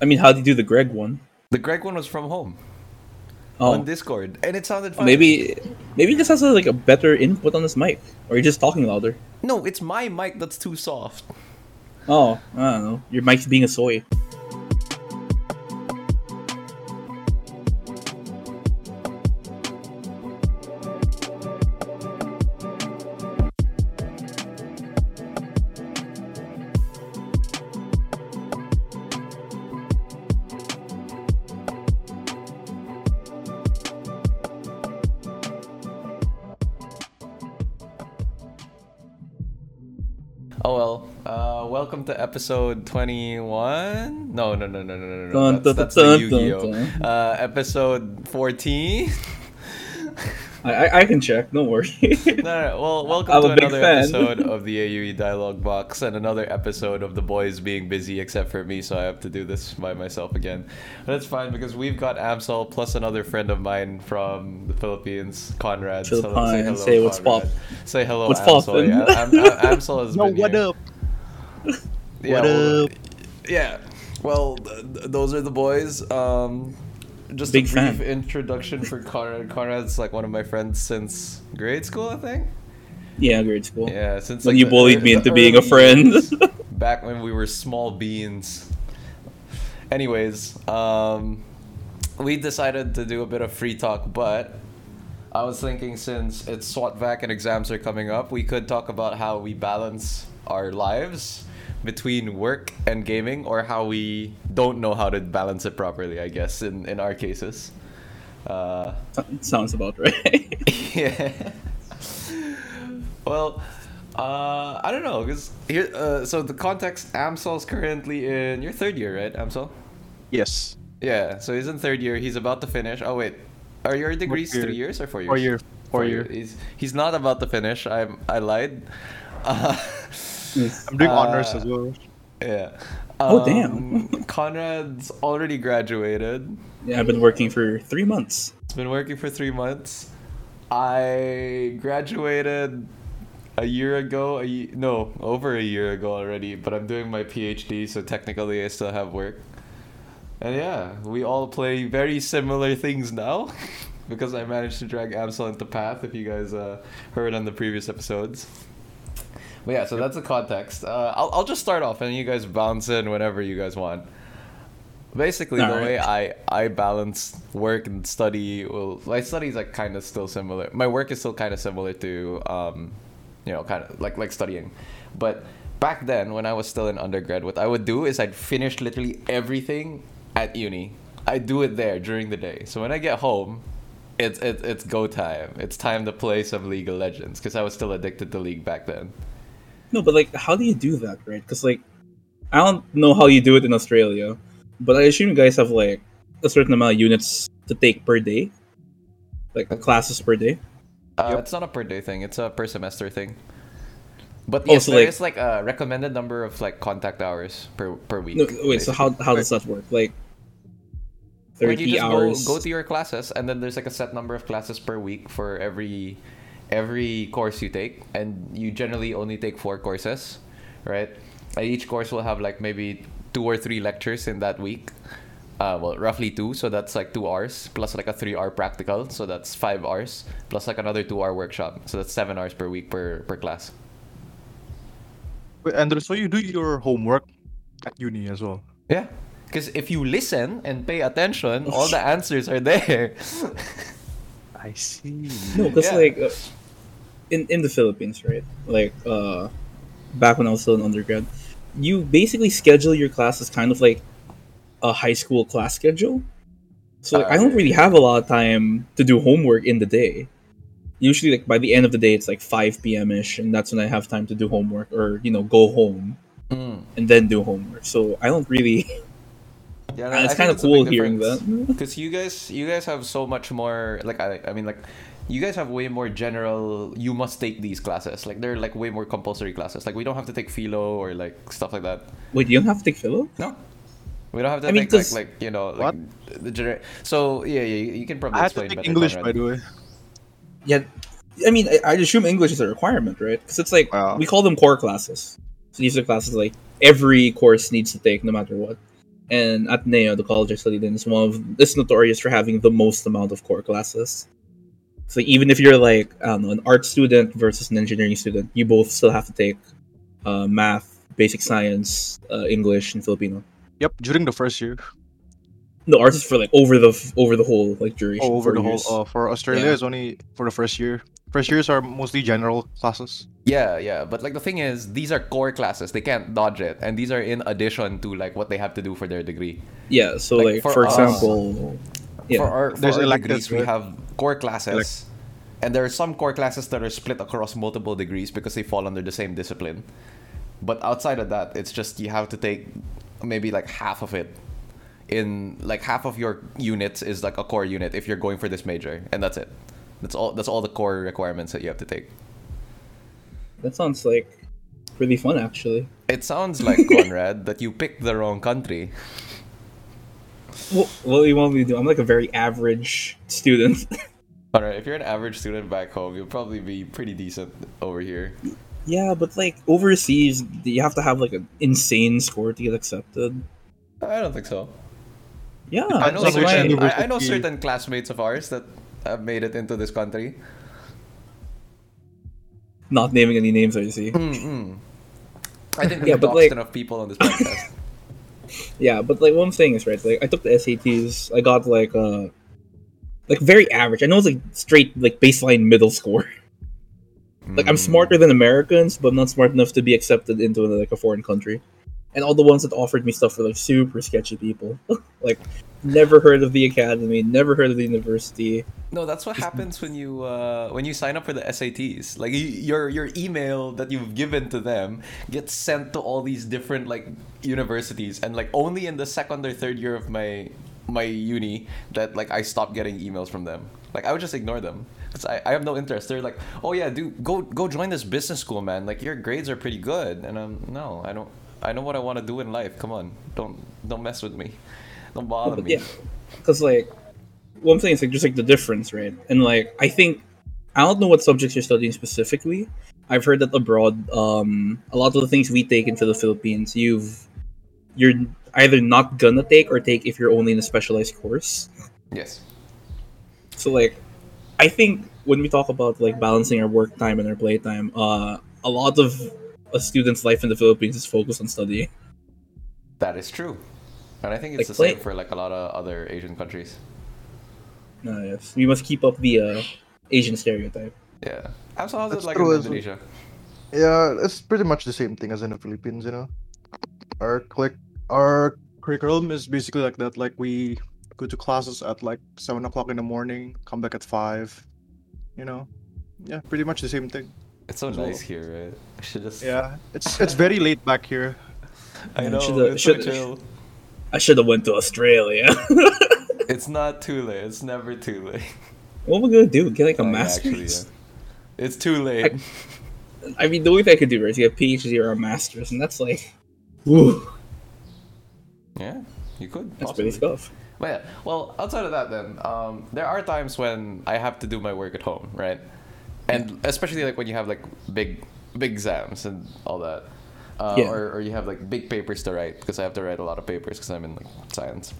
I mean, how do you do the Greg one? The Greg one was from home Oh, on Discord, and it sounded fine. maybe maybe this has a, like a better input on this mic, or you're just talking louder. no, it's my mic that's too soft. Oh, I don't know. Your mic's being a soy. Episode twenty-one. No, no, no, no, no, no, no. Dun, That's, dun, that's dun, the dun, Yu-Gi-Oh. dun. Uh, episode fourteen. I, I, I can check. Don't worry. no, no, no. Well, welcome I'm to another episode of the AUE Dialogue Box and another episode of the boys being busy except for me, so I have to do this by myself again. But it's fine because we've got Amsel plus another friend of mine from the Philippines, Conrad. So Philippines, say what's Conrad. pop. Say hello, What's Amsel. poppin'? Yeah, Am- Am- Amsel has Yo, been what here. up? Yeah, What well, up? Yeah. Well, th- th- those are the boys. Um, just Big a brief fan. introduction for Conrad. Conrad's like one of my friends since grade school, I think. yeah, grade school. Yeah, since When like, you the bullied ear- me the into being a friend. back when we were small beans. Anyways, um, we decided to do a bit of free talk, but I was thinking since it's SWOT vac and exams are coming up, we could talk about how we balance our lives between work and gaming, or how we don't know how to balance it properly. I guess in in our cases. Uh, Sounds about right. yeah. well, uh, I don't know, cause here. Uh, so the context, Amsel's currently in your third year, right, Amsel? Yes. Yeah. So he's in third year. He's about to finish. Oh wait, are your degrees year? three years or four years? Four year. Four year. year. He's he's not about to finish. I'm I lied. Uh, I'm doing Uh, honors as well. yeah. Oh, Um, damn. Conrad's already graduated. yeah, I've been working for three months. It's been working for three months. I graduated a year ago. A ye- no, over a year ago already. But I'm doing my PhD, so technically I still have work. And yeah, we all play very similar things now, because I managed to drag Amsel into Path. If you guys uh, heard on the previous episodes. But yeah, so that's the context. Uh, I'll I'll just start off, and you guys bounce in whenever you guys want. Basically, the Alright. way I I balance work and study, well, my study is like kind of still similar. My work is still kind of similar to, um, you know, kind of like like studying. But back then, when I was still in undergrad, what I would do is I'd finish literally everything at uni. I do it there during the day. So when I get home, it's it's it's go time. It's time to play some League of Legends because I was still addicted to League back then. No, but like, how do you do that, right? Because like, I don't know how you do it in Australia, but I assume you guys have like a certain amount of units to take per day, like classes per day. Uh, Yep. It's not a per day thing. It's a per semester thing. But Oh, so, there like- is like a recommended number of like contact hours per per week. No, wait. So how how does that work? Like, Like, you thirty just hours. Go, go to your classes, and then there's like a set number of classes per week for every every course you take, and you generally only take four courses, right? And each course will have like maybe two or three lectures in that week. Uh, well, roughly two, so that's like two hours plus like a three-hour practical, so that's five hours plus like another two-hour workshop, so that's seven hours per week per per class. Wait, Andrew, so you do your homework at uni as well? Yeah, because if you listen and pay attention, all the answers are there. I see. No, because Yeah. like uh, in in the Philippines, right? Like uh, back when I was still in undergrad, you basically schedule your classes kind of like a high school class schedule. So like, I don't really have a lot of time to do homework in the day. Usually, like by the end of the day, it's like five p.m. ish, and that's when I have time to do homework or you know go home Mm. and then do homework. So I don't really. Yeah, it's kind of cool hearing that. Because you guys, you guys have so much more. Like I, I mean, like you guys have way more general. You must take these classes. Like they're like way more compulsory classes. Like we don't have to take philo or like stuff like that. Wait, you don't have to take philo? No, we don't have to I take like 'cause- like you know like the gener- So yeah, yeah, you can probably I had to explain take better. English, by the way. Yeah, I mean, I, I assume English is a requirement, right? Because it's like Wow. we call them core classes. So these are classes like every course needs to take, no matter what. and at Neo, the college I studied in, is one of it's notorious for having the most amount of core classes. So even if you're like I don't know an art student versus an engineering student, you both still have to take uh, math, basic science, uh, English, and Filipino. Yep, during the first year. No, ours is for like over the over the whole like duration. Oh, over four the whole. Uh, for Australia, Yeah. it's only for the first year. First years are mostly general classes. Yeah, yeah, but like the thing is, these are core classes. They can't dodge it, and these are in addition to like what they have to do for their degree. yeah. So like, like, for for, us- example, yeah. For our, for There's our electives, degrees, we have core classes, and there are some core classes that are split across multiple degrees because they fall under the same discipline. But outside of that, it's just you have to take maybe like half of it. In like half of your units is like a core unit if you're going for this major, and that's it. That's all. That's all the core requirements that you have to take. that sounds like really fun actually. It sounds like Conrad that you picked the wrong country. What, what do you want me to do? I'm like a very average student. Alright, if you're an average student back home, you'll probably be pretty decent over here. yeah, but like overseas, you have to have like an insane score to get accepted. I don't think so. Yeah, I know Like certain, I, I know certain classmates of ours that have made it into this country. not naming any names. I see. Mm-mm. I think we Yeah, have but, doxed like- enough people on this podcast. Yeah, but like one thing is right. Like I took the SATs. I got like uh like very average. I know it's like straight like baseline middle score. Like I'm smarter than Americans, but I'm not smart enough to be accepted into like a foreign country. And all the ones that offered me stuff were like super sketchy people. like never heard of the academy, never heard of the university. No, that's what happens when you uh, when you sign up for the SATs. Like your your email that you've given to them gets sent to all these different like universities, and like only in the second or third year of my my uni that like I stopped getting emails from them. Like I would just ignore them because I, I have no interest. They're like, oh yeah, dude, go go join this business school, man. Like your grades are pretty good, and um no, I don't. I know what I want to do in life. Come on, don't don't mess with me. Don't bother me. yeah, because like one thing is like just like the difference, right? And like I think I don't know what subjects you're studying specifically. I've heard that abroad, um, a lot of the things we take into the Philippines, you've you're either not gonna take or take if you're only in a specialized course. Yes. So like, I think when we talk about like balancing our work time and our play time, uh, a lot of a student's life in the Philippines is focused on studying. That is true. And I think it's Like, the same play- for like a lot of other Asian countries. Uh, yes, we must keep up the uh, Asian stereotype. Yeah. How's, how's it like true in as- Indonesia? Yeah, it's pretty much the same thing as in the Philippines, you know. Our click our curriculum is basically like that. Like we go to classes at like seven o'clock in the morning, come back at five. You know, yeah, pretty much the same thing. It's so As well. nice here, right? I should just. Yeah, it's it's very late back here. I know. shoulda- it's shoulda- chill. I should have went to Australia. It's not too late. It's never too late. what am I gonna do? Get like a Oh, yeah, master's? actually, yeah. It's too late. I mean, the only thing I could do right, is get a PhD or a master's, and that's like, whew, Yeah, you could. that's possibly. pretty stuff. But yeah, well, outside of that, then um, there are times when I have to do my work at home, right? And especially like when you have like big, big exams and all that, uh, Yeah. or or you have like big papers to write because I have to write a lot of papers because I'm in like science.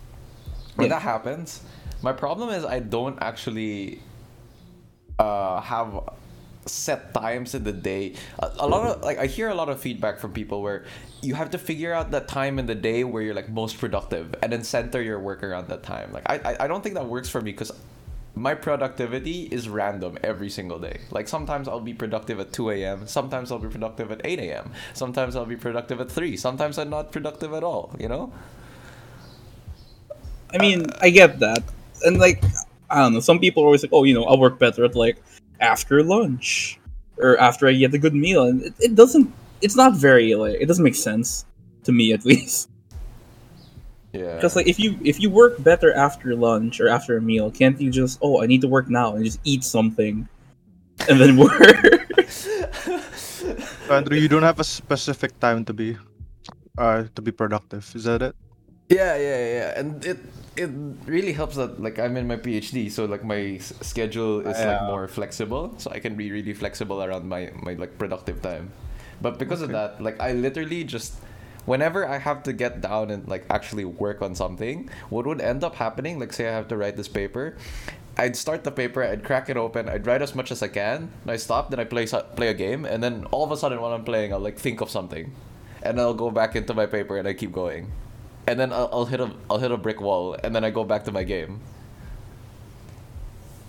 When Yeah. that happens, my problem is I don't actually uh, have set times in the day. A, a lot of like I hear a lot of feedback from people where you have to figure out that time in the day where you're like most productive and then center your work around that time. Like I I, I don't think that works for me because my productivity is random every single day. Like sometimes I'll be productive at 2 a.m. Sometimes I'll be productive at 8 a.m. Sometimes I'll be productive at 3. Sometimes I'm not productive at all, you know? I mean, I get that, and like, I don't know. Some people are always like, oh, you know, I'll work better at like after lunch or after I get a good meal, and it, it doesn't. It's not very like it doesn't make sense to me at least. Yeah. Because like if you if you work better after lunch or after a meal, can't you just oh I need to work now and just eat something, and then work? Andrew, you don't have a specific time to be, uh, to be productive. Is that it? Yeah, yeah, yeah, and it it really helps that like I'm in my PhD, so like my s- schedule is like more flexible, so I can be really flexible around my my like productive time. But because of that, like I literally just whenever I have to get down and like actually work on something, what would end up happening, like say I have to write this paper, I'd start the paper, I'd crack it open, I'd write as much as I can, and I stop, then I play play a game, and then all of a sudden while I'm playing, I'll like think of something, and I'll go back into my paper and I keep going, and then I'll, I'll hit a I'll hit a brick wall, and then I go back to my game.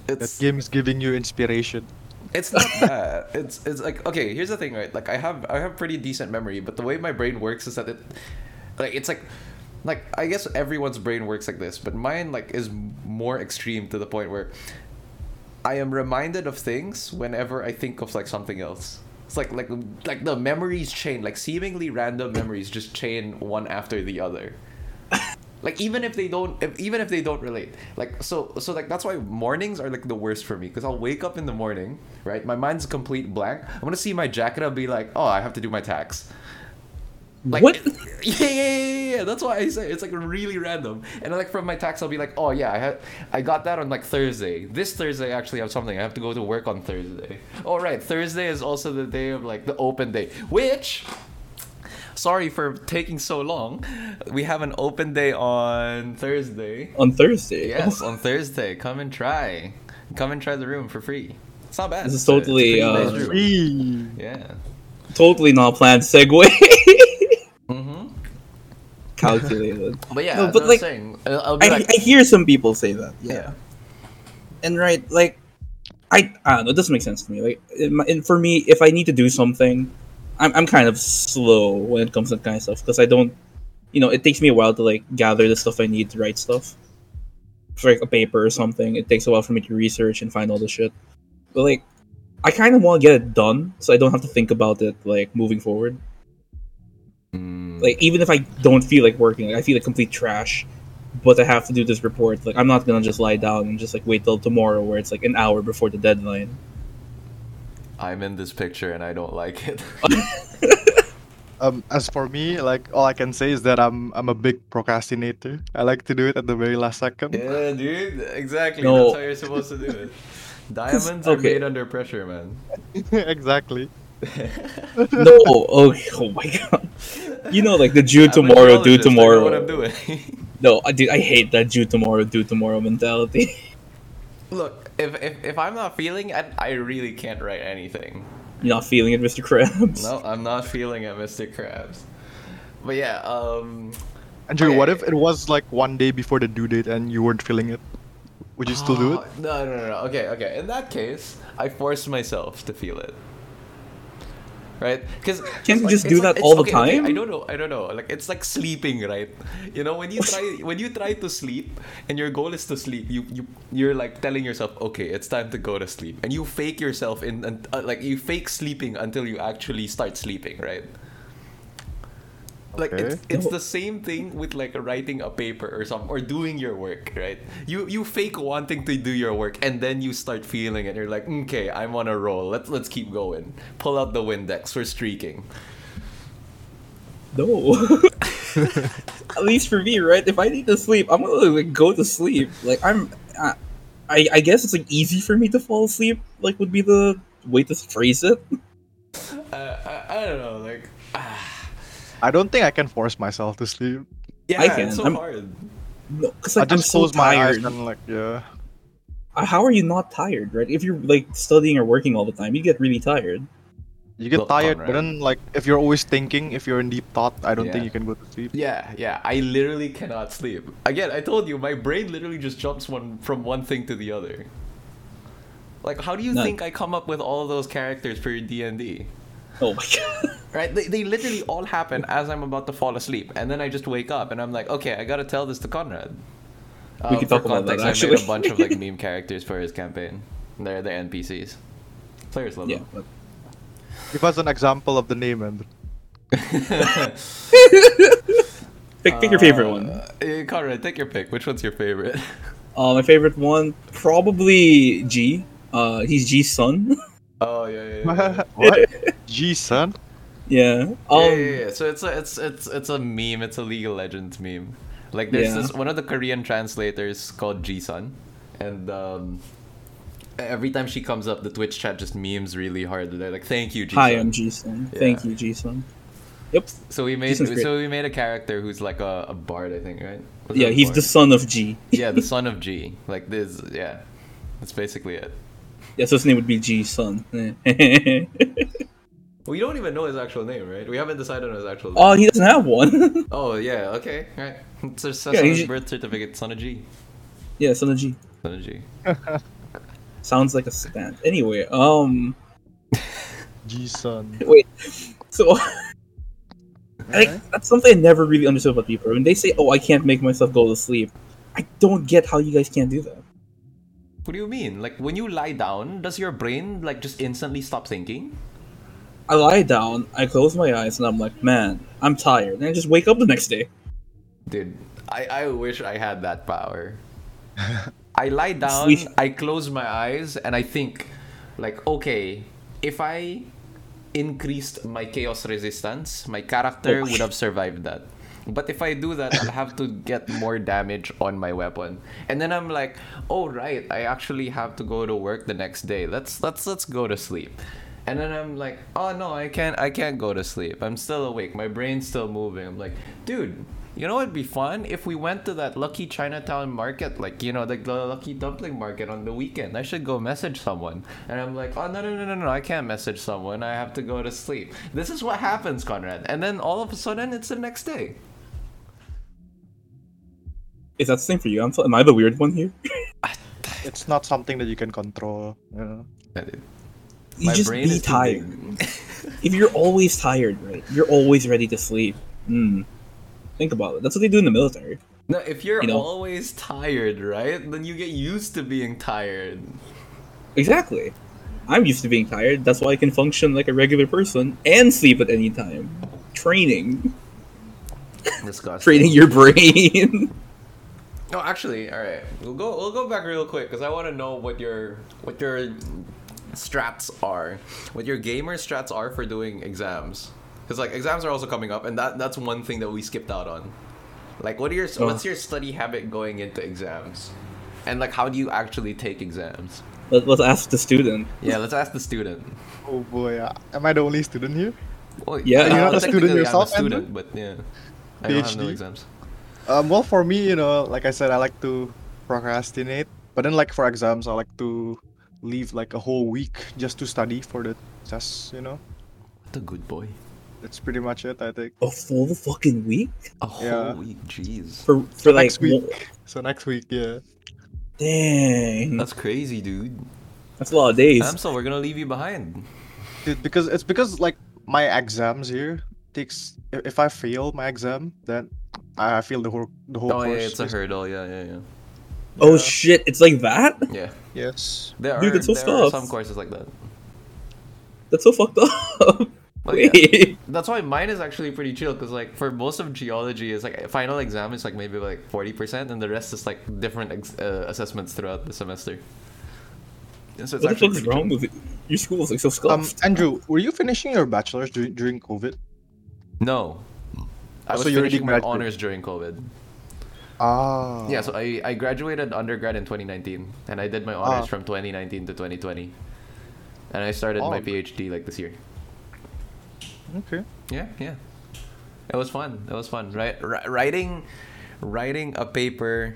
That It's game is giving you inspiration. It's not that. It's it's like okay. Here's the thing, right? Like I have I have pretty decent memory, but the way my brain works is that it, like it's like, like I guess everyone's brain works like this, but mine like is more extreme to the point where, I am reminded of things whenever I think of like something else. It's like like like the memories chain, like seemingly random memories just chain one after the other like even if they don't if, even if they don't relate like so so like that's why mornings are like the worst for me because i'll wake up in the morning right my mind's a complete blank i'm gonna see my jacket i'll be like oh i have to do my tax like what? yeah, yeah, yeah, yeah, yeah. That's why I say it's like really random. And like from my tax, I'll be like, oh yeah, I had, I got that on like Thursday. This Thursday, actually, I have something. I have to go to work on Thursday. All right, Thursday is also the day of like the open day, which. Sorry for taking so long. We have an open day on Thursday. On Thursday. Yes, on Thursday. Come and try. Come and try the room for free. It's not bad. This is It's a- it's a totally, uh, nice. Free. Yeah. Totally not planned segue. Mm-hmm. Calculated. But yeah, No, but I'm like, saying. I'll I'll I, like, I hear some people say that. Yeah. Yeah. And right, like, I I don't know. It doesn't make sense to me. Like, in my, and for me, if I need to do something, I'm I'm kind of slow when it comes to that kind of stuff because I don't, you know, it takes me a while to like gather the stuff I need to write stuff. For like a paper or something, it takes a while for me to research and find all the shit. But like, I kind of want to get it done so I don't have to think about it like moving forward. mm, Like even if I don't feel like working, like I feel like complete trash, but I have to do this report. Like I'm not gonna just lie down and just like wait till tomorrow, where it's like an hour before the deadline. I'm in this picture and I don't like it. Um, as for me, like all I can say is that I'm I'm a big procrastinator. I like to do it at the very last second. yeah, dude. Exactly. No. That's how you're supposed to do it. Diamonds are okay. made under pressure, man. exactly. no, oh, oh my god. You know, like the due tomorrow, due geologist, I know tomorrow. what I'm doing. No, I dude, I hate that due tomorrow, due tomorrow mentality. Look, if, if if I'm not feeling it, I really can't write anything. You're not feeling it, Mr. Krabs. No, I'm not feeling it, Mr. Krabs. But yeah, um. Andrew, what if it was like one day before the due date and you weren't feeling it? Would you still do it? Oh, No, no, no, no. Okay, okay. In that case, I forced myself to feel it. Right? Because Can't you just do that all the time? I don't know. I don't know. Like it's like sleeping, right? You know, when you try when you try to sleep and your goal is to sleep, you you you're like telling yourself, okay, it's time to go to sleep, and you fake yourself in, and uh, like you fake sleeping until you actually start sleeping, right? Like it's, Okay. it's the same thing with like writing a paper or something or doing your work, right? You you fake wanting to do your work and then you start feeling it. You're like, okay, I'm on a roll. Let's let's keep going. Pull out the Windex. We're streaking. No. At least for me, right? If I need to sleep, I'm gonna like go to sleep. Like I'm, uh, I I guess it's like easy for me to fall asleep. Like would be the way to phrase it. Uh, I, I don't know, like. I don't think I can force myself to sleep. yeah, I can. it's so I'm- hard. No, because I like, I'm just so close my eyes and like yeah. Uh, How are you not tired, right? If you're like studying or working all the time, you get really tired. You get Look, tired, but then like if you're always thinking, if you're in deep thought, I don't Yeah. think you can go to sleep. Yeah, yeah. I literally cannot sleep. Again, I told you, my brain literally just jumps one from one thing to the other. Like, how do you No. think I come up with all of those characters for your D and D? Oh my god. Right? They, they literally all happen as I'm about to fall asleep, and then I just wake up and I'm like, okay, I gotta tell this to Conrad. We Uh, can for talk about that, context, I actually. made a bunch of like meme characters for his campaign. They're the NPCs. Players love Yeah. them. but- Give us an example of the name, and Pick, pick your favorite one. Uh, eh, Conrad, take your pick. Which one's your favorite? Uh, my favorite one, probably G. Uh, he's G's son. oh yeah, yeah. yeah, yeah. what? G son. Yeah. Um, yeah, yeah, yeah. So it's a it's it's it's a meme. It's a League of Legends meme. Like there's Yeah. this one of the Korean translators called Jisun, and um, every time she comes up, the Twitch chat just memes really hard. They're like, "Thank you, Jisun." Hi, I'm G son. Thank you, G son. Yep. So we made so we made a character who's like a, a bard, I think, right? Was Yeah, he's bard? the son of G. yeah, the son of G. Like this, yeah. That's basically it. Yeah, so his name would be G's son. We don't even know his actual name, right? We haven't decided on his actual name. oh, he doesn't have one. Oh yeah, okay, right. It's just Yeah, his birth certificate, son of G. yeah, son of G. Son of G. Sounds like a stand. Anyway, um, G son. wait. So, like, that's something I never really understood about people. When they say, "Oh, I can't make myself go to sleep," I don't get how you guys can't do that. What do you mean? Like when you lie down, does your brain like just instantly stop thinking? I lie down, I close my eyes, and I'm like, "Man, I'm tired," and I just wake up the next day. Dude, I, I wish I had that power. I lie down, Sleep. I close my eyes, and I think, like, okay, if I increased my chaos resistance, my character Oh, would have survived that. But if I do that, I'll have to get more damage on my weapon. And then I'm like, oh right, I actually have to go to work the next day. Let's let's let's go to sleep. And then I'm like, oh no, I can't I can't go to sleep. I'm still awake. My brain's still moving. I'm like, dude, you know what'd be fun if we went to that lucky Chinatown market, like you know, the, the lucky dumpling market on the weekend. I should go message someone. And I'm like, oh no no no no no, I can't message someone. I have to go to sleep. This is what happens, Conrad. And then all of a sudden, it's the next day. Is that the same for you? I'm, am I the weird one here? It's not something that you can control. You know? You My just brain be tired. if you're always tired, right? You're always ready to sleep. Hmm. Think about it. That's what they do in the military. No, if you're You know? always tired, right? Then you get used to being tired. Exactly. I'm used to being tired. That's why I can function like a regular person and sleep at any time. Training. Disgusting. Training your brain. No, actually, all right. We'll go. We'll go back real quick because I want to know what your what your strats are, what your gamer strats are for doing exams. Because like exams are also coming up, and that that's one thing that we skipped out on. Like, what are your Oh. what's your study habit going into exams, and like how do you actually take exams? Let, let's ask the student. Yeah, let's ask the student. Oh boy, uh, am I the only student here? Well, Yeah. uh, You're not a student technically I'm yourself, student, but yeah, I don't have no PhD? exams. Um, well, for me, you know, like I said, I like to procrastinate. But then, like for exams, I like to leave like a whole week just to study for the tests. You know, What a good boy. that's pretty much it. I think. A full fucking week A whole Yeah. week, jeez. for for like next week. one- So next week, yeah. dang. That's crazy, dude. That's a lot of days. Amsel, we're gonna leave you behind. Dude, because it's because like my exams here takes. If, if I fail my exam, then I fail the whole the whole Oh course. yeah, it's a hurdle. Yeah, yeah, yeah. Oh shit! It's like that. Yeah, Yes. there Dude, are that's so there are some courses like that. That's so fucked up. Well, yeah. Wait. That's why mine is actually pretty chill because like for most of geology, it's like final exam is like maybe like forty percent, and the rest is like different ex- uh, assessments throughout the semester. Yeah, so it's What the fuck is wrong with it? Your school is like so Um. Andrew, were you finishing your bachelor's during during COVID? No, I was So you already finishing my graduated? honors during COVID. Ah. Yeah, so I, I graduated undergrad in 2019, and I did my honors Ah. from 2019 to 2020, and I started my Oh. PhD like this year. Okay. Yeah, yeah. It was fun. It was fun. Right, ri- writing, writing a paper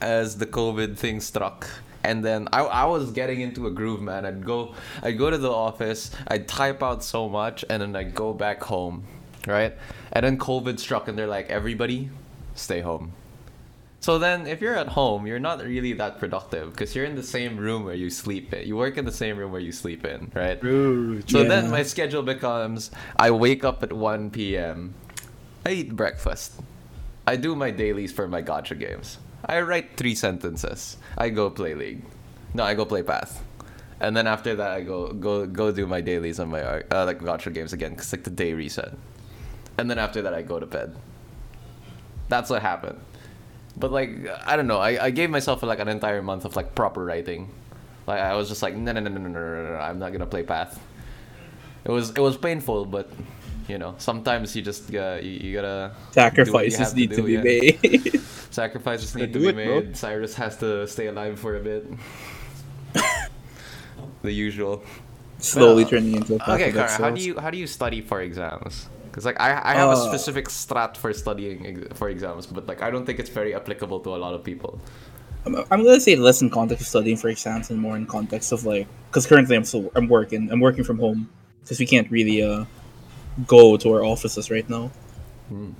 as the COVID thing struck, and then I, I was getting into a groove, man. I'd go, I'd go to the office, I'd type out so much, and then I'd go back home, right? And then COVID struck, and they're like, everybody, stay home. So then, if you're at home, you're not really that productive because you're in the same room where you sleep in. You work in the same room where you sleep in, right? True. So Yeah. then my schedule becomes I wake up at 1 p.m. I eat breakfast. I do my dailies for my gacha games. I write three sentences. I go play League. No, I go play Path. And then after that, I go go go do my dailies on my uh, like gacha games again, cause like the day reset. And then after that, I go to bed. That's what happened. But like I don't know, I, I gave myself like an entire month of like proper writing. Like I was just like no no no no no no no, I'm not gonna play Path. It was it was painful, but you know sometimes you just uh, you, you gotta Sacrifices to need to, do, be yeah. made. sacrifices need to be it, bro. made. Cyrus has to stay alive for a bit. the usual. Slowly Well, turning into a Okay, Kara, how do you how do you study for exams? Because like I, I have a Uh, specific strat for studying for exams, but like I don't think it's very applicable to a lot of people. I'm, I'm gonna say less in context of studying for exams and more in context of like because currently I'm still I'm working I'm working from home because we can't really uh go to our offices right now. Hmm.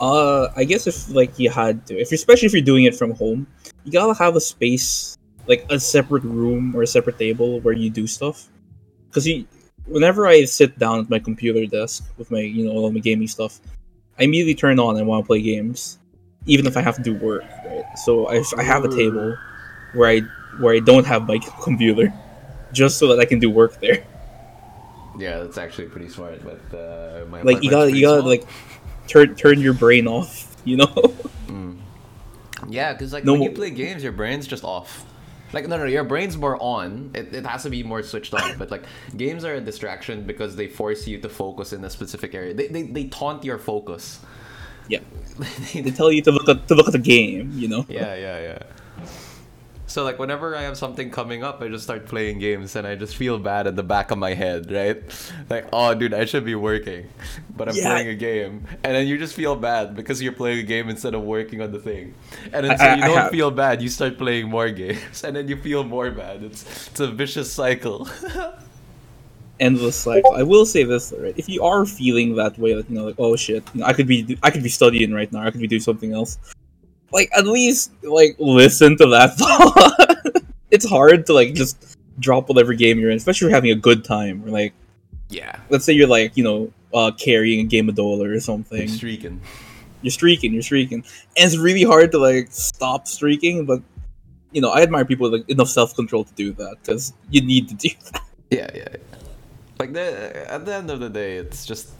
Uh, I guess if like you had to, if especially if you're doing it from home, you gotta have a space like a separate room or a separate table where you do stuff. Because you, whenever I sit down at my computer desk with my you know all my gaming stuff, I immediately turn on and want to play games, even if I have to do work. Right. So if I have a table where I where I don't have my computer, just so that I can do work there. Yeah, that's actually pretty smart. But uh, my Like you gotta you gotta small. like turn turn your brain off. You know. Yeah, because like No when you play games, your brain's just off. Like no, no, your brain's more on. It, it has to be more switched on. But like games are a distraction because they force you to focus in a specific area. They, they, they taunt your focus. yeah. They tell you to look at to look at the game. You know. yeah, yeah, yeah. So like whenever I have something coming up, I just start playing games and I just feel bad at the back of my head, right? Like, oh dude, I should be working, but I'm Yeah. playing a game, and then you just feel bad because you're playing a game instead of working on the thing, and then so I- you I don't have- feel bad, you start playing more games, and then you feel more bad. It's it's a vicious cycle. endless cycle. I will say this, right? If you are feeling that way, like you know, like oh shit, you know, I could be, I could be studying right now. I could be doing something else. Like at least like listen to that thought. it's hard to like just drop whatever game you're in, especially if you're having a good time. Or like, yeah, let's say you're like you know uh, carrying a game of Dollar or something. streaking. You're streaking, you're streaking, and it's really hard to like stop streaking. But you know, I admire people with like, enough self control to do that because you need to do that. Yeah, yeah. yeah. Like the at the end of the day, it's just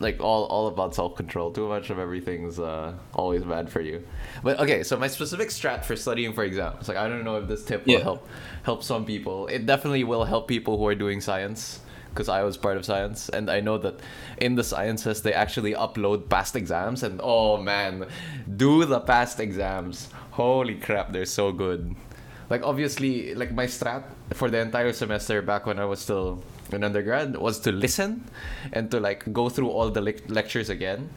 like all all about self control. Too much of everything's uh, always bad for you. But okay, so my specific strat for studying for exams, like I don't know if this tip will Yeah. help help some people. It definitely will help people who are doing science because I was part of science and I know that in the sciences they actually upload past exams and oh man, do the past exams. Holy crap, they're so good. Like obviously, like my strat for the entire semester back when I was still in undergrad was to listen and to like go through all the lec- lectures again.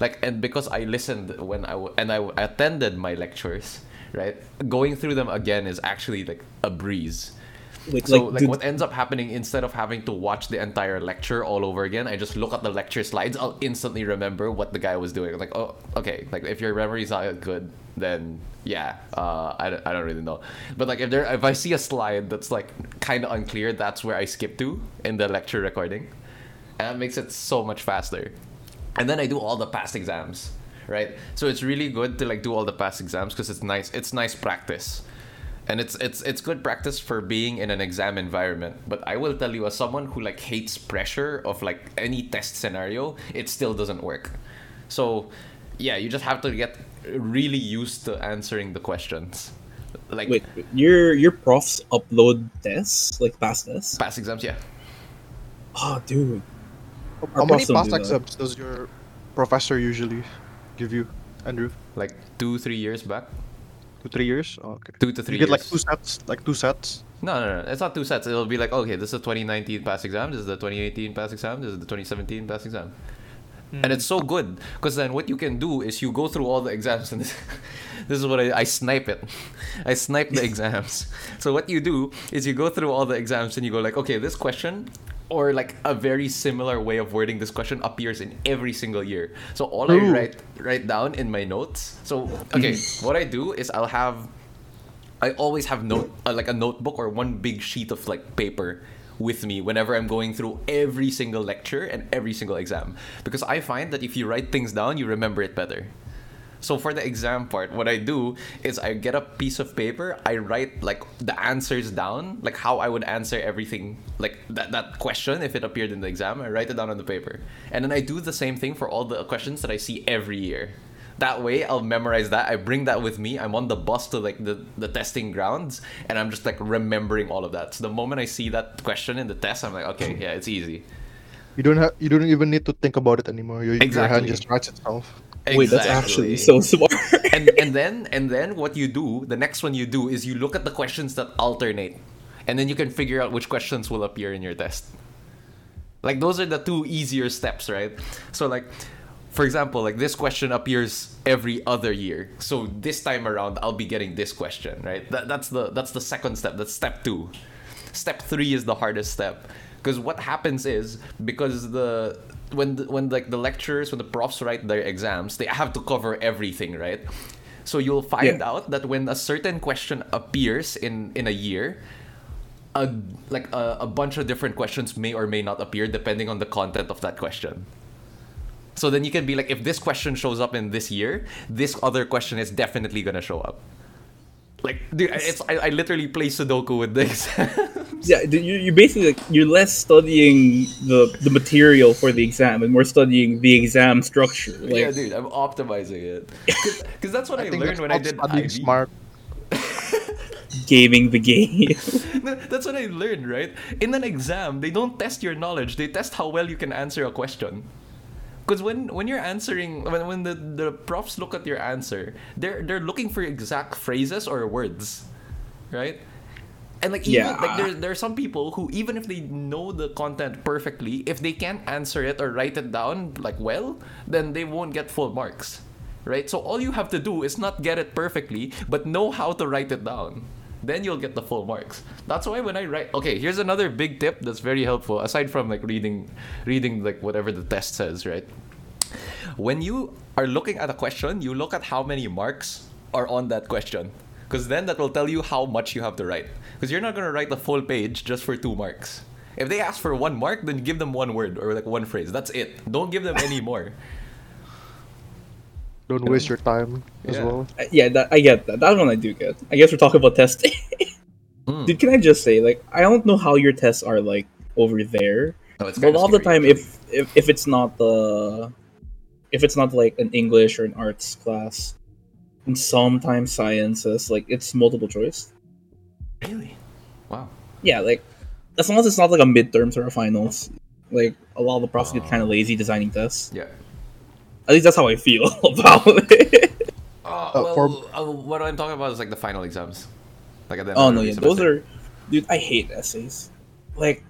Like and because I listened when I w- and I w- attended my lectures, right? Going through them again is actually like a breeze. Like, So like, like, dude, what ends up happening instead of having to watch the entire lecture all over again, I just look at the lecture slides. I'll instantly remember what the guy was doing. Like, oh, okay. Like if your memory's not good, then yeah, uh, I, don't- I don't really know. But like if there if I see a slide that's like kind of unclear, that's where I skip to in the lecture recording, and that makes it so much faster. And then I do all the past exams, right? So it's really good to like do all the past exams because it's nice. It's nice practice and it's it's it's good practice for being in an exam environment but i will tell you as someone who like hates pressure of like any test scenario it still doesn't work so yeah you just have to get really used to answering the questions like Wait, wait, your your profs upload tests like past tests? past exams yeah Oh, dude. How Our many past do exams does your professor usually give you, Andrew? like two three years back Two, three years? Oh, okay. two to three you get like two sets, like two sets. no, no, no, it's not two sets. It'll be like, okay, this is the 2019 pass exam, this is the 2018 pass exam, this is the 2017 pass exam. And it's so hmm. good because then what you can do is you go through all the exams and this, this is what I, I snipe it. I snipe the exams. So what you do is you go through all the exams and you go like, okay, this question or like a very similar way of wording this question appears in every single year. So all I write write down in my notes. So okay, what I do is I'll have I always have note uh, like a notebook or one big sheet of like paper with me whenever I'm going through every single lecture and every single exam because I find that if you write things down you remember it better. So for the exam part, what I do is I get a piece of paper, I write like the answers down, like how I would answer everything, like that, that question if it appeared in the exam, I write it down on the paper. And then I do the same thing for all the questions that I see every year. That way I'll memorize that. I bring that with me. I'm on the bus to like the, the testing grounds and I'm just like remembering all of that. So the moment I see that question in the test, I'm like, okay, yeah, it's easy. You don't have, you don't even need to think about it anymore. Your, your Exactly. hand just writes itself. Wait, that's actually so smart. and and then and then what you do the next one you do is you look at the questions that alternate and then you can figure out which questions will appear in your test Like those are the two easier steps, right? So like for example, like this question appears every other year. So this time around I'll be getting this question, right? That, that's the that's the second step. That's step 2. Step 3 is the hardest step because what happens is because the when the, when like the lecturers when the profs write their exams, they have to cover everything, right? So you'll find Yeah. out that when a certain question appears in in a year, a like a, a bunch of different questions may or may not appear depending on the content of that question. So then you can be like, if this question shows up in this year, this other question is definitely gonna show up. Like, dude, it's I, I literally play Sudoku with this. Yeah, you you basically like you're less studying the the material for the exam and more studying the exam structure. Like, yeah, dude, I'm optimizing it because that's what I, think learned when I called did studying IB. smart. gaming the game. That's what I learned, right? In an exam, they don't test your knowledge; they test how well you can answer a question. Because when when you're answering, when, when the, the profs look at your answer, they're they're looking for exact phrases or words, right? And like even Yeah. like there there are some people who even if they know the content perfectly, if they can't answer it or write it down like well, then they won't get full marks. Right? So all you have to do is not get it perfectly, but know how to write it down. Then you'll get the full marks. That's why when I write okay, here's another big tip that's very helpful, aside from like reading reading like whatever the test says, right? when you are looking at a question, you look at how many marks are on that question. Because then that will tell you how much you have to write. Because you're not going to write the full page just for two marks. If they ask for one mark, then give them one word or like one phrase. That's it. Don't give them any more. Don't waste your time as Yeah. well. Uh, yeah, that, I get that. That one I do get. I guess we're talking about testing. Mm. Dude, can I just say, like, I don't know how your tests are like over there, No, it's but a kinda lot of the time, actually. if, if if it's not the, if it's not like an English or an arts class, and sometimes sciences, like it's multiple choice. really, wow. Yeah, like as long as it's not like a midterms or a finals, like a lot of the profs get Oh. kind of lazy designing tests. Yeah. At least that's how I feel about it. Uh, Uh, well, for- uh, what I'm talking about is like the final exams. Like at the end oh of no, every yeah, those are, dude. I hate essays. Like,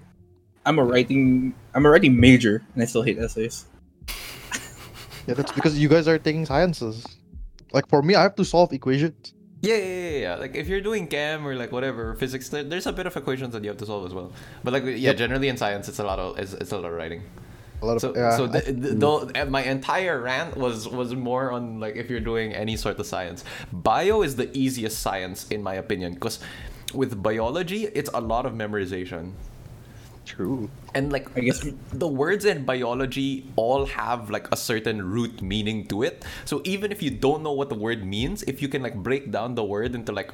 I'm a writing, I'm a writing major, and I still hate essays. Yeah, that's because you guys are taking sciences. Like for me, I have to solve equations. Yeah, yeah, yeah, yeah. Like if you're doing chem or like whatever physics, there's a bit of equations that you have to solve as well. But like yeah, Yep. generally in science, it's a lot of it's, it's a lot of writing. A lot of So yeah. so I- the, the, uh, my entire rant was was more on like if you're doing any sort of science. Bio is the easiest science in my opinion because with biology, it's a lot of memorization. True. And like I guess- the words in biology all have like a certain root meaning to it. So even if you don't know what the word means, if you can like break down the word into like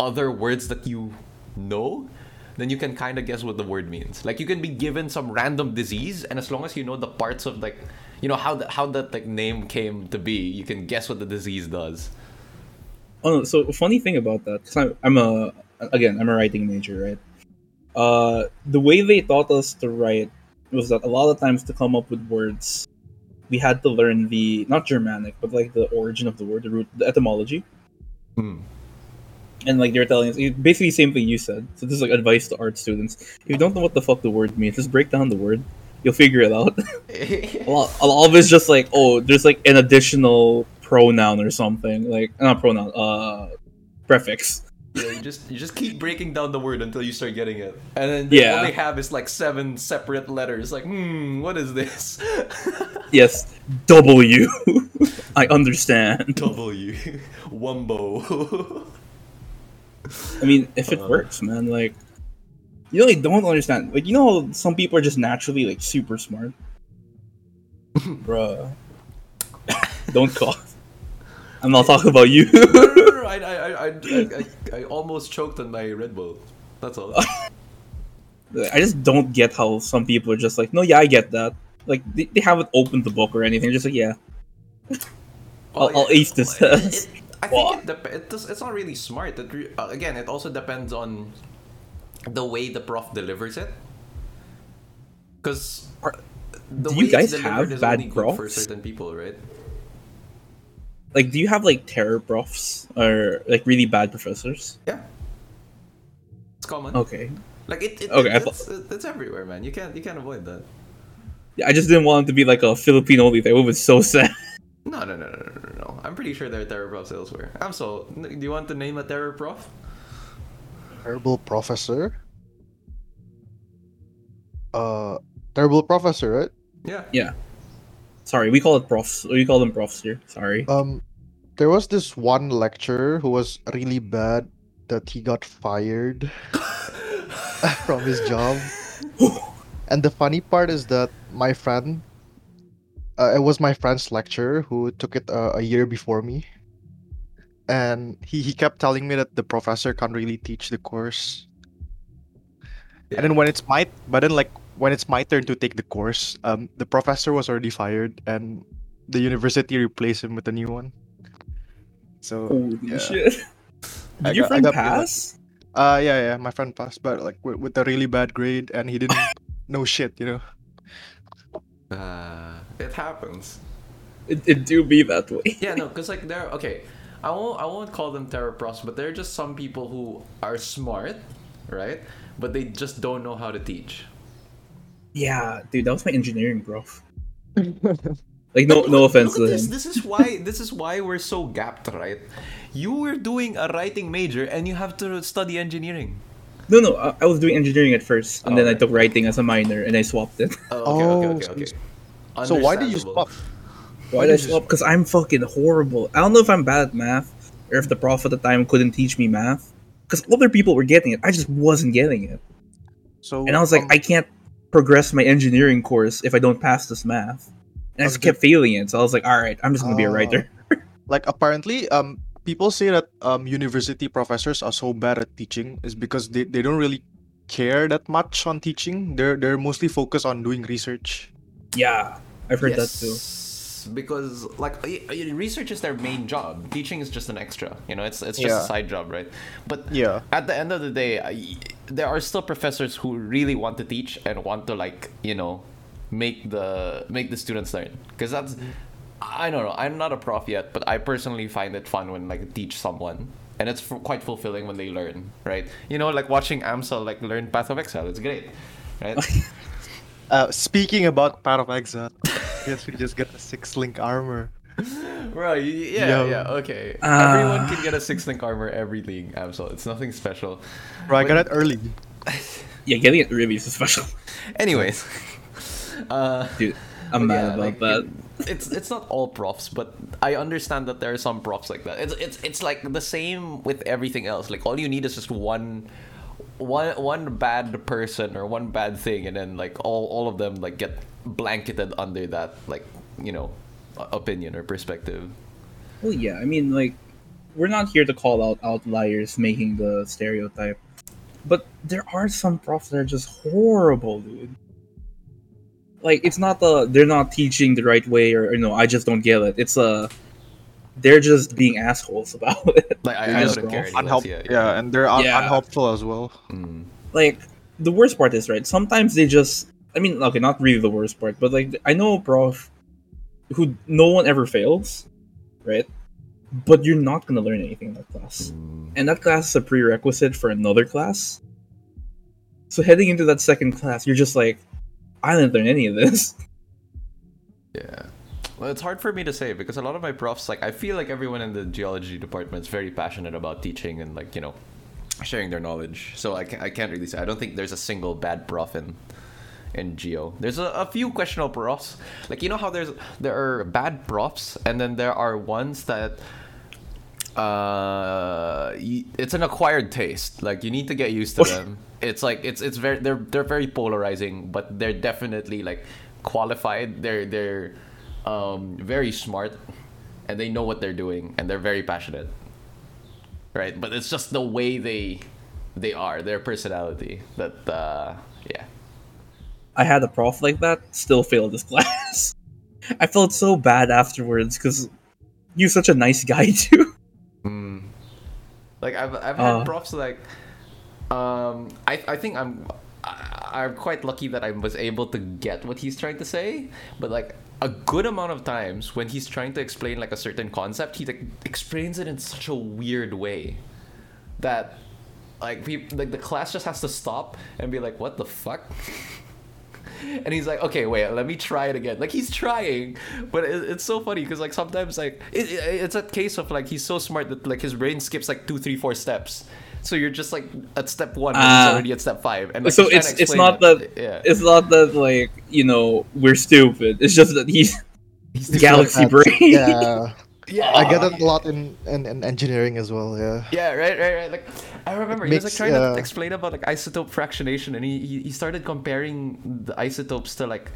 other words that you know, then you can kind of guess what the word means. Like you can be given some random disease, and as long as you know the parts of like, you know how the, how that like name came to be, you can guess what the disease does. Oh, no, so a funny thing about that, because I'm, I'm a again, I'm a writing major, right? Uh, the way they taught us to write was that a lot of times to come up with words, we had to learn the not Germanic, but like the origin of the word, the root, the etymology, Hmm. And like they were telling us basically same thing you said. So this is like advice to art students: if you don't know what the fuck the word means, just break down the word. You'll figure it out. a lot, a lot of it's just like, oh, there's like an additional pronoun or something, like not pronoun, uh, prefix. Yeah, you just you just keep breaking down the word until you start getting it, and then the- Yeah. all they have is like seven separate letters. Like, hmm, what is this? Yes, W. I understand. W, Wumbo. I mean, if it Uh. works, man, like you really don't understand. Like you know, some people are just naturally like super smart. Bruh, don't cough. I'm not talking about you. I, I, I, I, almost choked on my Red Bull. That's all. I just don't get how some people are just like, no, yeah, I get that. Like they, they haven't opened the book or anything. They're just like, yeah, I'll, I'll ace this test. I What? think it dep- it does, it's not really smart. It re- uh, again, it also depends on the way the prof delivers it. Because the do way you guys have is bad good for certain people, right? Like, do you have like terror profs or like really bad professors? Yeah, it's common. Okay. Like it, it, Okay, it it's, it's everywhere, man. You can't you can't avoid that. Yeah, I just didn't want it to be like a Filipino only thing. It was so sad. No, no, no, no, no. I'm pretty sure there are terror profs elsewhere. I'm so. Do you want to name a terror prof? Terrible professor. Uh, terrible professor, right? Yeah. Yeah. Sorry, we call it profs. We call them profs here. Sorry. Um, there was this one lecturer who was really bad that he got fired from his job. And the funny part is that my friend, uh, it was my friend's lecturer who took it uh, a year before me. And he, he kept telling me that the professor can't really teach the course. Yeah. And then when it's my, but then like when it's my turn to take the course, um, the professor was already fired and the university replaced him with a new one. So Holy yeah. shit. I your got- friend got- pass? Uh, yeah, yeah, my friend passed, but like with, with a really bad grade, and he didn't know shit, you know. Uh, it happens. It, it do be that way. Yeah, no, because like they're okay. I won't I won't call them terror profs, but they're just some people who are smart, right? But they just don't know how to teach. Yeah, dude, that was my engineering prof. Like, no, no offense Look to this. him. This is why this is why we're so gapped, right? You were doing a writing major and you have to study engineering. No, no, I, I was doing engineering at first, and Oh, then I took writing as a minor, and I swapped it. Oh, okay, Oh, okay, okay, okay. So why did you Understandable. stop? Why did I swap? Because I'm fucking horrible. I don't know if I'm bad at math, or if the prof at the time couldn't teach me math. Because other people were getting it, I just wasn't getting it. So And I was like, um, I can't progress my engineering course if I don't pass this math. And I just kept failing it, so I was like, all right, I'm just gonna be a Ah. writer. like apparently, um, people say that um university professors are so bad at teaching is because they, they don't really care that much on teaching. They're they're mostly focused on doing research. Yeah, I've heard that too. Yes, Because like y- y- research is their main job. Teaching is just an extra. You know, it's it's just a side job, right? But Yeah. at the end of the day, I- there are still professors who really want to teach and want to like you know make the make the students learn because that's I don't know. I'm not a prof yet, but I personally find it fun when like teach someone. And it's f- quite fulfilling when they learn, right? You know, like watching Amsel like learn Path of Exile. It's great, right? Uh, speaking about Path of Exile, yes, we just got a six link armor. Right, yeah, Yo. yeah, okay. Ah. Everyone can get a six link armor every league, Absol. It's nothing special. Bro, I got it early. Yeah, getting it really is special. Anyways, uh, Dude, I'm mad yeah, about like, that. it- it's it's not all profs, but I understand that there are some profs like that. It's it's it's like the same with everything else. Like all you need is just one. One one bad person or one bad thing, and then like all, all of them like get blanketed under that like you know opinion or perspective. Well, yeah, I mean, like, we're not here to call out outliers making the stereotype, but there are some profs that are just horrible, dude. Like, it's not the they're not teaching the right way, or you know, I just don't get it. It's uh, they're just being assholes about it. Like I, They're I just wouldn't care. any less, Unhelp- yeah, yeah, and they're un- Yeah. unhelpful as well. Mm. Like, the worst part is right. Sometimes they just, I mean, okay, not really the worst part, but like, I know a prof who no one ever fails, right? But you're not gonna learn anything in that class. Mm. and that class is a prerequisite for another class. So heading into that second class, you're just like, I didn't learn any of this. Yeah. Well, it's hard for me to say because a lot of my profs, like, I feel like everyone in the geology department is very passionate about teaching and, like, you know, sharing their knowledge. So I can't, I can't really say. I don't think there's a single bad prof in in geo. There's a, a few questionable profs. Like, you know how there's there are bad profs and then there are ones that uh it's an acquired taste. Like you need to get used to them. It's like it's it's very they're they're very polarizing but they're definitely like qualified. They're they're um very smart and they know what they're doing and they're very passionate. Right? But it's just the way they they are their personality that uh yeah. I had a prof like that, still failed this class. I felt so bad afterwards because you're such a nice guy too. Like I've I've had Uh. profs like um I I think I'm I, I'm quite lucky that I was able to get what he's trying to say, but like a good amount of times when he's trying to explain like a certain concept, he like explains it in such a weird way that like people like the class just has to stop and be like, "What the fuck." And he's like, okay, wait, let me try it again. Like he's trying, but it, it's so funny because like sometimes like it, it, it's a case of like he's so smart that like his brain skips like two, three, four steps. So you're just like at step one, and he's Ah. already at step five. And like, so it's it's not it. that yeah. it's not that like you know we're stupid. It's just that he's It's like galaxy brain. Yeah, yeah, I get it a lot in, in, in engineering as well. Yeah. Yeah, right, right, right. Like I remember It he was like trying uh, to explain about like isotope fractionation, and he, he he started comparing the isotopes to like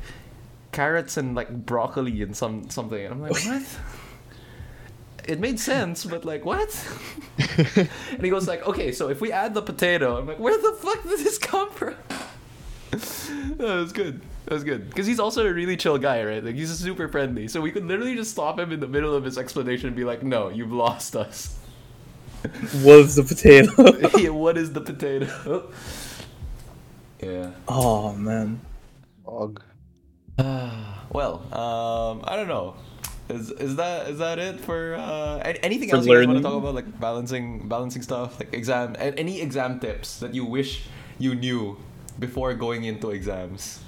carrots and like broccoli and some something. And I'm like, what? It made sense, but like what? and he goes like, okay, so if we add the potato, I'm like, where the fuck did this come from? that was good. That was good because he's also a really chill guy, right? Like he's super friendly, so we could literally just stop him in the middle of his explanation and be like, "No, you've lost us." What is the potato? yeah, what is the potato? yeah. oh man. Og. well, um, I don't know. Is is that is that it for uh, anything For else you guys want to talk about, like balancing balancing stuff, like exam, a- any exam tips that you wish you knew before going into exams?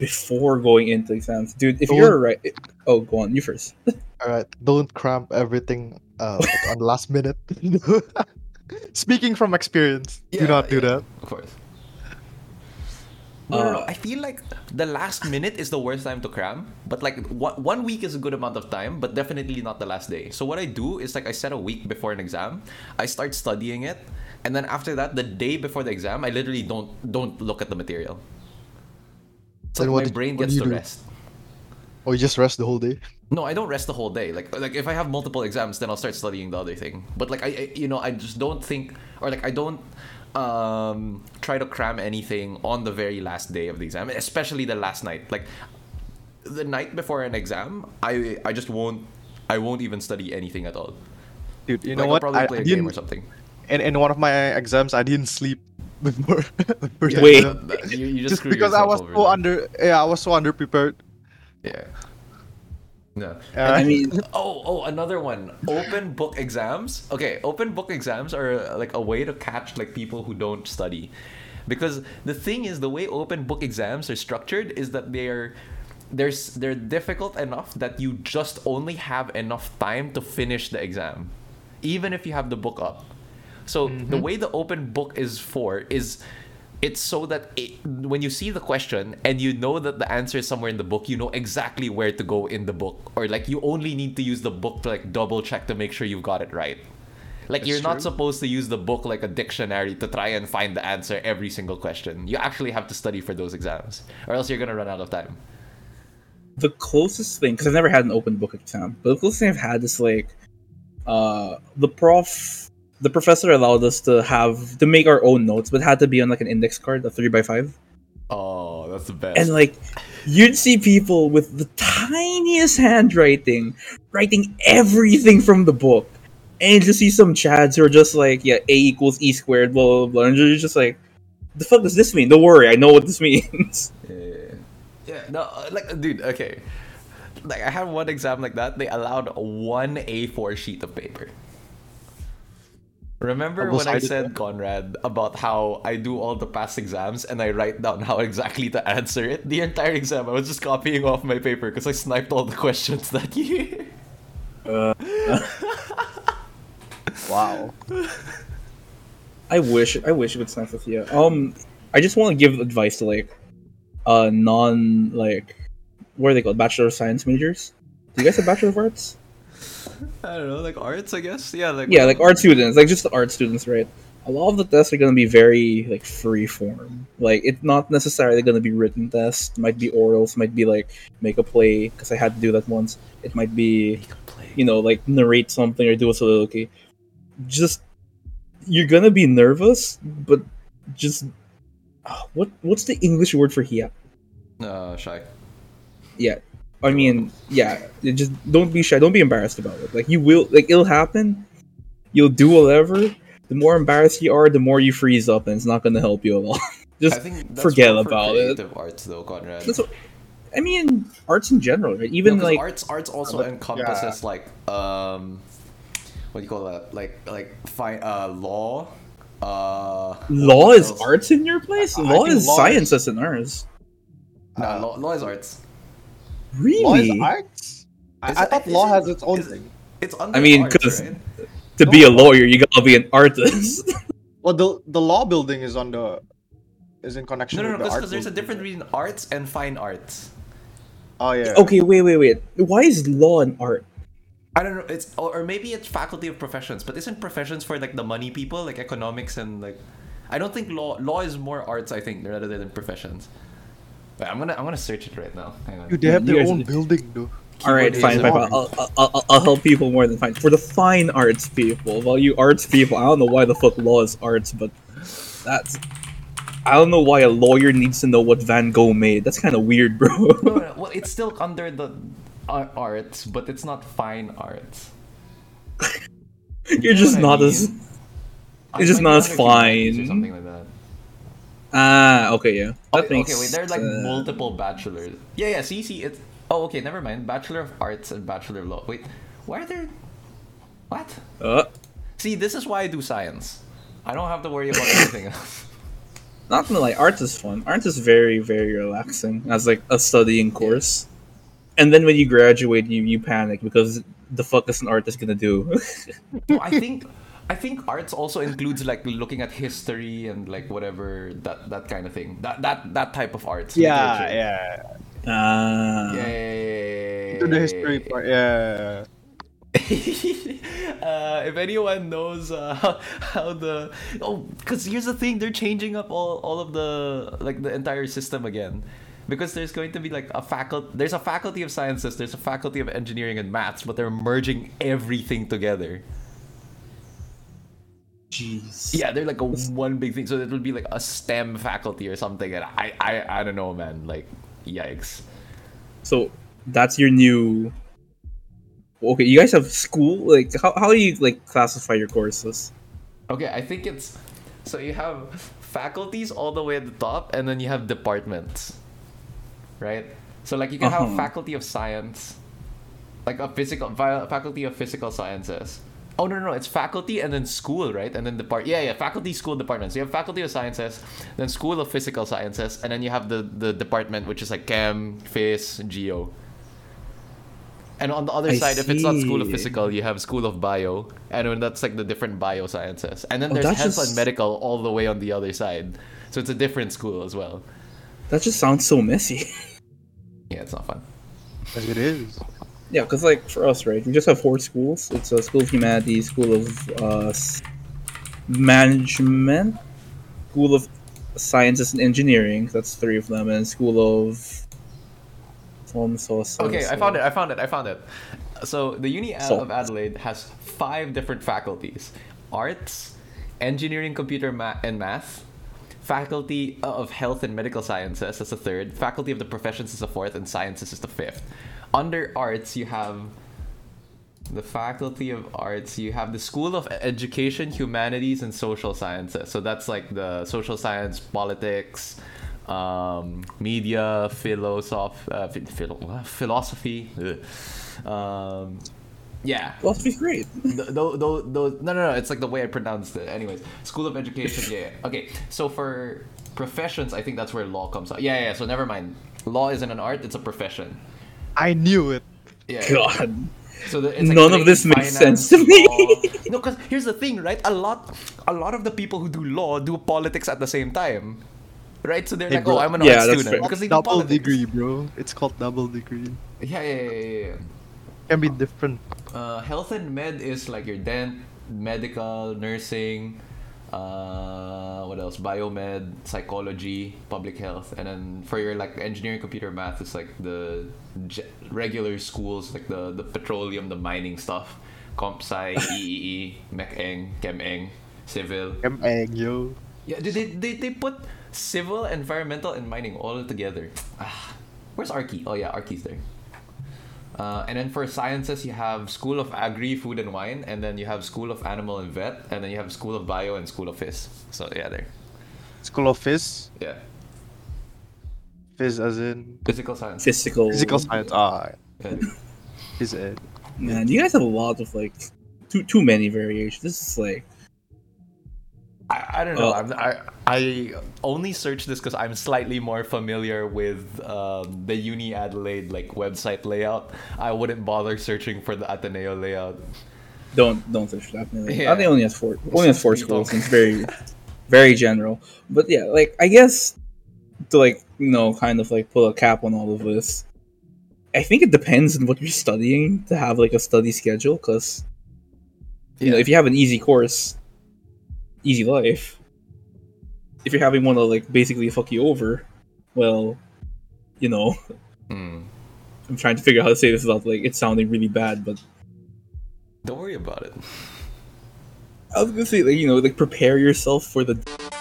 Before going into exams, dude. If Don't- you're right, oh, go on. You first. All right, don't cramp everything uh, on the last minute. Speaking from experience, Yeah, do not do yeah. that. Of course. No, no, no. Uh, I feel like the last minute is the worst time to cram. But like one, one week is a good amount of time, but definitely not the last day. So what I do is like I set a week before an exam. I start studying it, and then after that, the day before the exam, I literally don't don't look at the material. So Then like, what my did- brain what gets you to do? rest. Or you just rest the whole day. No, I don't rest the whole day. Like like if I have multiple exams, then I'll start studying the other thing. But like I, I you know I just don't think or like I don't um try to cram anything on the very last day of the exam, especially the last night. Like the night before an exam, I I just won't I won't even study anything at all. Dude, you Like, know I'll what? probably I, play I a game or something. In, in one of my exams, I didn't sleep before. the first Wait. exam. You, you just, just screw because I was over so there. under. Yeah, I was so underprepared. Yeah. No. Uh, I mean, Oh, oh, another one. Open book exams. Okay, open book exams are like a way to catch like people who don't study. Because the thing is the way open book exams are structured is that they're there's they're difficult enough that you just only have enough time to finish the exam even if you have the book up. So the way the open book is for is it's so that it, when you see the question and you know that the answer is somewhere in the book, you know exactly where to go in the book, or like you only need to use the book to like double check to make sure you've got it right. Like That's you're not supposed to use the book like a dictionary to try and find the answer every single question. You actually have to study for those exams, or else you're gonna run out of time. the closest thing because I've never had an open book exam, but the closest thing I've had is like, uh, the prof, the professor allowed us to have to make our own notes, but had to be on like an index card, a three by five. Oh, that's the best. and like, you'd see people with the tiniest handwriting writing everything from the book, and you just see some chads who are just like, yeah, a equals e squared, blah blah blah, and you're just like, the fuck does this mean? Don't worry, I know what this means. Yeah. Yeah, no, uh, like, dude, okay. Like, I had one exam like that. They allowed one A4 sheet of paper. Remember when I said, Conrad, about how I do all the past exams and I write down how exactly to answer it? The entire exam, I was just copying off my paper because I sniped all the questions that year. Uh, wow. I wish I wish it would snipe with you. Um, I just want to give advice to like, uh, non like, what are they called? Bachelor of Science majors. Do you guys have Bachelor of Arts? I don't know, like arts, I guess? Yeah, like. Yeah, like art students, like just the art students, right? A lot of the tests are gonna be very like free form. Like it's not necessarily gonna be written tests. Might be orals. Might be like make a play because I had to do that once. It might be you know, like narrate something or do a soliloquy. Just you're gonna be nervous, but just ah, what what's the English word for here? Uh, shy. Yeah, I mean, yeah, just don't be shy. Don't be embarrassed about it. Like you will, like it'll happen. You'll do whatever. The more embarrassed you are, the more you freeze up, and it's not gonna help you at all. just that's forget for about it. arts, though, Conrad. That's what, I mean, arts in general, right? Even No, like arts arts also encompasses like um what do you call that? Like like fi- uh law. Uh, Law is arts in your place. Law is law is- sciences in ours. No, Uh, law, law is arts. Really? Law is arts. I, Is I it- thought law has its own thing. It's under I mean, because right? to be a lawyer, you gotta be an artist. Well, the the law building is on the is in connection with the water. No, no, no, with the because there's a difference between arts and fine arts. Oh yeah. okay, wait, wait, wait. Why is law an art? I don't know. It's or, or maybe it's faculty of professions, but isn't professions for like the money people, like economics and like? I don't think law law is more arts. I think rather than professions. Wait, I'm gonna I'm gonna search it right now. Hang on. Dude, they have their guys- own building though. All right, fine, fine, fine. I'll, I'll, I'll, I'll help people more than fine. For the fine arts people, well, you arts people, I don't know why the fuck law is arts, but that's. I don't know why a lawyer needs to know what Van Gogh made. That's kind of weird, bro. No, no, well, it's still under the arts, but it's not fine arts. You're know just what I not as. mean? It's just Might not as fine. Or something like that. Ah, okay, yeah. That Okay, makes. okay, wait. There are like uh, multiple bachelors. Yeah, yeah. See, see, it's. Oh, okay. Never mind. Bachelor of Arts and Bachelor of Law. Wait, why are there? What? Uh, See, this is why I do science. I don't have to worry about anything else. not gonna lie, arts is fun. Arts is very, very relaxing as like a studying course. And then when you graduate, you you panic because the fuck is an artist gonna do? No, I think I think arts also includes like looking at history and like whatever that that kind of thing. That that that type of arts. Yeah, literature. yeah. Ah. Yay. To the history part, yeah. uh, if anyone knows uh, how, how the oh, because here's the thing, they're changing up all, all of the like the entire system again, because there's going to be like a faculty. There's a faculty of sciences. There's a faculty of engineering and maths, but they're merging everything together. Jeez. Yeah, they're like a one big thing. So it would be like a STEM faculty or something, and I I I don't know, man. Like, yikes. So that's your new. Okay, you guys have school. Like, how how do you like classify your courses? Okay, I think it's so you have faculties all the way at the top, and then you have departments, right? So like you can have Uh-huh. faculty of science, like a physical fa- faculty of physical sciences. Oh no, no no, it's faculty and then school, right? And then depart. Yeah, yeah, faculty, school, department. So you have faculty of sciences, then school of physical sciences, and then you have the the department which is like chem, phys, geo. And on the other I side, if it's not school of physical, you have school of bio, and when that's like the different biosciences. And then Oh, there's health just- and medical all the way on the other side. So it's a different school as well. That just sounds so messy. Yeah, it's not fun. As it is. Yeah, because like for us, right, we just have four schools. It's a school of humanities, school of uh, management, school of sciences and engineering. That's three of them, and school of. Um, so, so, Okay, I found it. I found it. I found it. So the Uni So- of Adelaide has five different faculties: arts, engineering, computer, ma- and math. Faculty of Health and Medical Sciences is the third. Faculty of the Professions is the fourth, and Sciences is the fifth. Under arts, you have the Faculty of Arts. You have the School of Education, Humanities, and Social Sciences. So that's like the social science, politics, um, media, philosoph- uh, ph- philo- philosophy. Um, yeah, Philosophy's great. Th- tho- no, no, no. It's like the way I pronounced it. Anyways, School of Education. Yeah. yeah. Okay. So for professions, I think that's where law comes out. Yeah, yeah. So never mind. Law isn't an art; it's a profession. I knew it. Yeah. God. So the, it's like None of this makes sense to me. No, because here's the thing, right? A lot, a lot of the people who do law do politics at the same time, right? So they're Hey, like, bro. "Oh, I'm an Yeah, art student," fair. because they do double politics. degree, bro. It's called double degree. Yeah, yeah, yeah, yeah. yeah. Can be different. Uh, health and med is like your dent, medical, nursing, uh, what else? Biomed, psychology, public health, and then for your like engineering, computer, math is like the ge- regular schools, like the the petroleum, the mining stuff, comp sci, EEE, mech eng, chem eng, civil. I'm egg, yo. Yeah, they, they, they, they put civil, environmental, and mining all together. Ah, where's Arky? Oh yeah, Arky's there. Uh, and then for sciences, you have School of Agri, Food and Wine, and then you have School of Animal and Vet, and then you have School of Bio and School of Phys. So yeah, there. School of Phys. Yeah. Phys as in Physical science. Physical. physical science. Ah, Yeah. phys ed. Man, you guys have a lot of like too too many variations. This is like I, I don't know. Oh. I I only searched this because I'm slightly more familiar with um, the Uni Adelaide like website layout. I wouldn't bother searching for the Ateneo layout. don't don't search that. Really. Yeah. Yeah. only has four only has four schools. It's very very general. But yeah, like I guess to like you know kind of like pull a cap on all of this. I think it depends on what you're studying to have like a study schedule because you know if you have an easy course, easy life. If you're having one to like basically fuck you over, well, you know, Hmm. I'm trying to figure out how to say this without like it sounding really bad, but Don't worry about it. I was gonna say like you know like prepare yourself for the.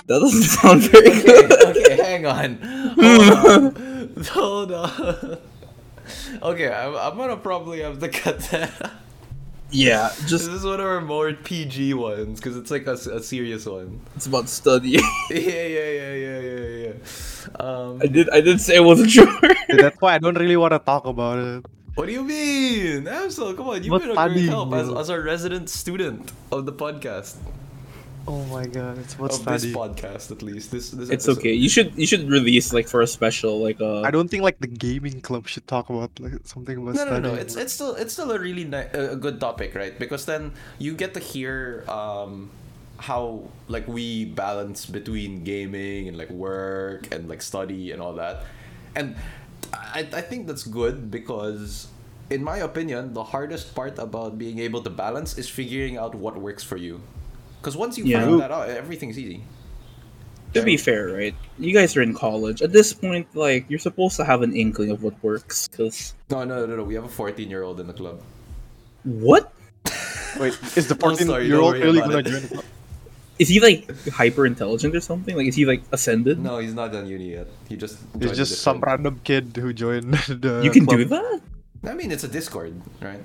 That doesn't sound very Okay, good. okay, hang on. Hold on. Hold on. Okay, I'm, I'm gonna probably have to cut that. Yeah, just This is one of our more PG ones because it's like a, s- a serious one. it's about studying. Yeah, yeah, yeah, yeah, yeah, yeah. Um, I did I did say I wasn't sure. That's why I don't really want to talk about it. what do you mean? Absol, come on, you've What been a great help as, as our resident student of the podcast. Oh my god, it's what of this study. podcast, at least. This, this It's episode. okay. You should you should release like for a special like uh I don't think like the gaming club should talk about like something about No, no, studying. no. It's it's still it's still a really ni- a a good topic, right? Because then you get to hear um, how like we balance between gaming and like work and like study and all that, and I I think that's good because. In my opinion, the hardest part about being able to balance is figuring out what works for you. Because once you Yeah. find that out, everything's easy. to be fair, right? You guys are in college. At this point, like you're supposed to have an inkling of what works. Cause No, no, no, no. We have a 14 year old in the club. what Wait, is the No, 14 sorry, year old worry really gonna join the club? is he like hyper intelligent or something? Like is he like ascended? No, he's not done uni yet. He just. joined It's just some random kid who joined the you can club. do that. I mean, it's a Discord, right?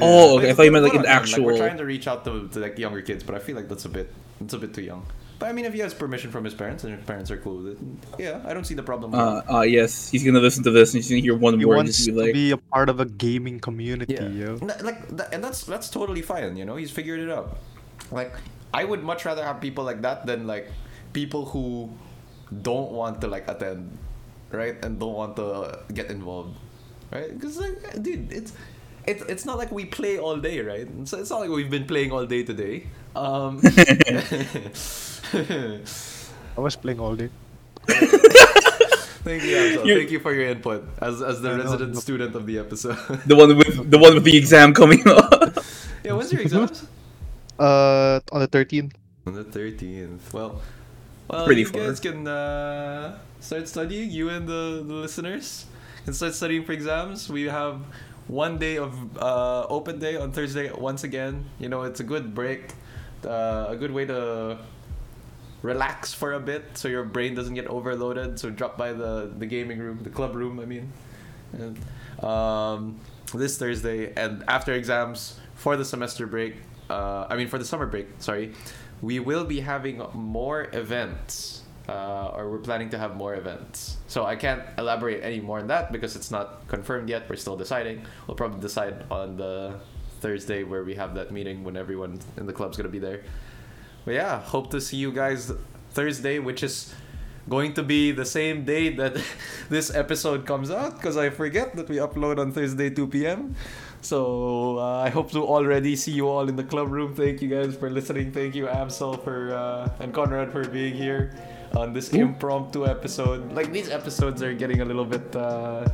Oh, But okay. I it's thought you meant like an actual. Like, we're trying to reach out to, to like younger kids, but I feel like that's a bit it's a bit too young. But I mean, if he has permission from his parents and his parents are cool with it, yeah, I don't see the problem. with Uh, uh, yes, he's gonna listen to this and he's gonna hear one He word and wants just be to like, be a part of a gaming community, Yeah. yo. Like tha- and that's that's totally fine you know he's figured it out like i would much rather have people like that than like people who don't want to like attend right and don't want to get involved right because like dude it's it's, it's not like we play all day right so it's not like we've been playing all day today um I was playing all day. thank you Ansel. Thank you for your input as as the I resident no- student of the episode the one with the one with the exam coming up. yeah when's your exams Uh, on the 13th. On the thirteenth. Well, well, Pretty you far. guys can uh, start studying. You and the, the listeners can start studying for exams. We have one day of uh, open day on Thursday once again. You know, it's a good break, uh, a good way to relax for a bit, so your brain doesn't get overloaded. So drop by the the gaming room, the club room. I mean, and, um, this Thursday and after exams for the semester break. Uh, I mean, for the summer break. Sorry, we will be having more events, uh, or we're planning to have more events. So I can't elaborate any more on that because it's not confirmed yet. We're still deciding. We'll probably decide on the Thursday where we have that meeting when everyone in the club's gonna be there. But yeah, hope to see you guys Thursday, which is going to be the same day that this episode comes out because I forget that we upload on Thursday 2 p.m. So uh, I hope to already see you all in the club room. Thank you guys for listening. Thank you Amsel for uh, and Conrad for being here on this impromptu episode. Like these episodes are getting a little bit uh,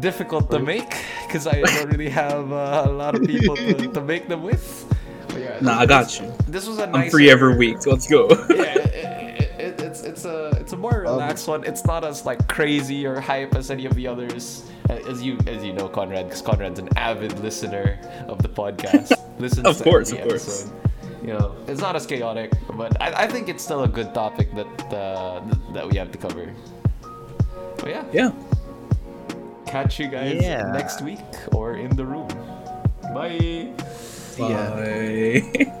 difficult to make because I don't really have uh, a lot of people to, to make them with. But yeah, nah, I got you. This was a I'm free every week. So let's go. yeah, it, it, it, it's it's a it's a more relaxed one. It's not as like crazy or hype as any of the others. As you as you know, Conrad, because Conrad's an avid listener of the podcast. Listens Of course, of course. episode. You know, it's not as chaotic, but I, I think it's still a good topic that uh, that we have to cover. But yeah, yeah. catch you guys Yeah. next week or in the room. Bye. Yeah. Bye.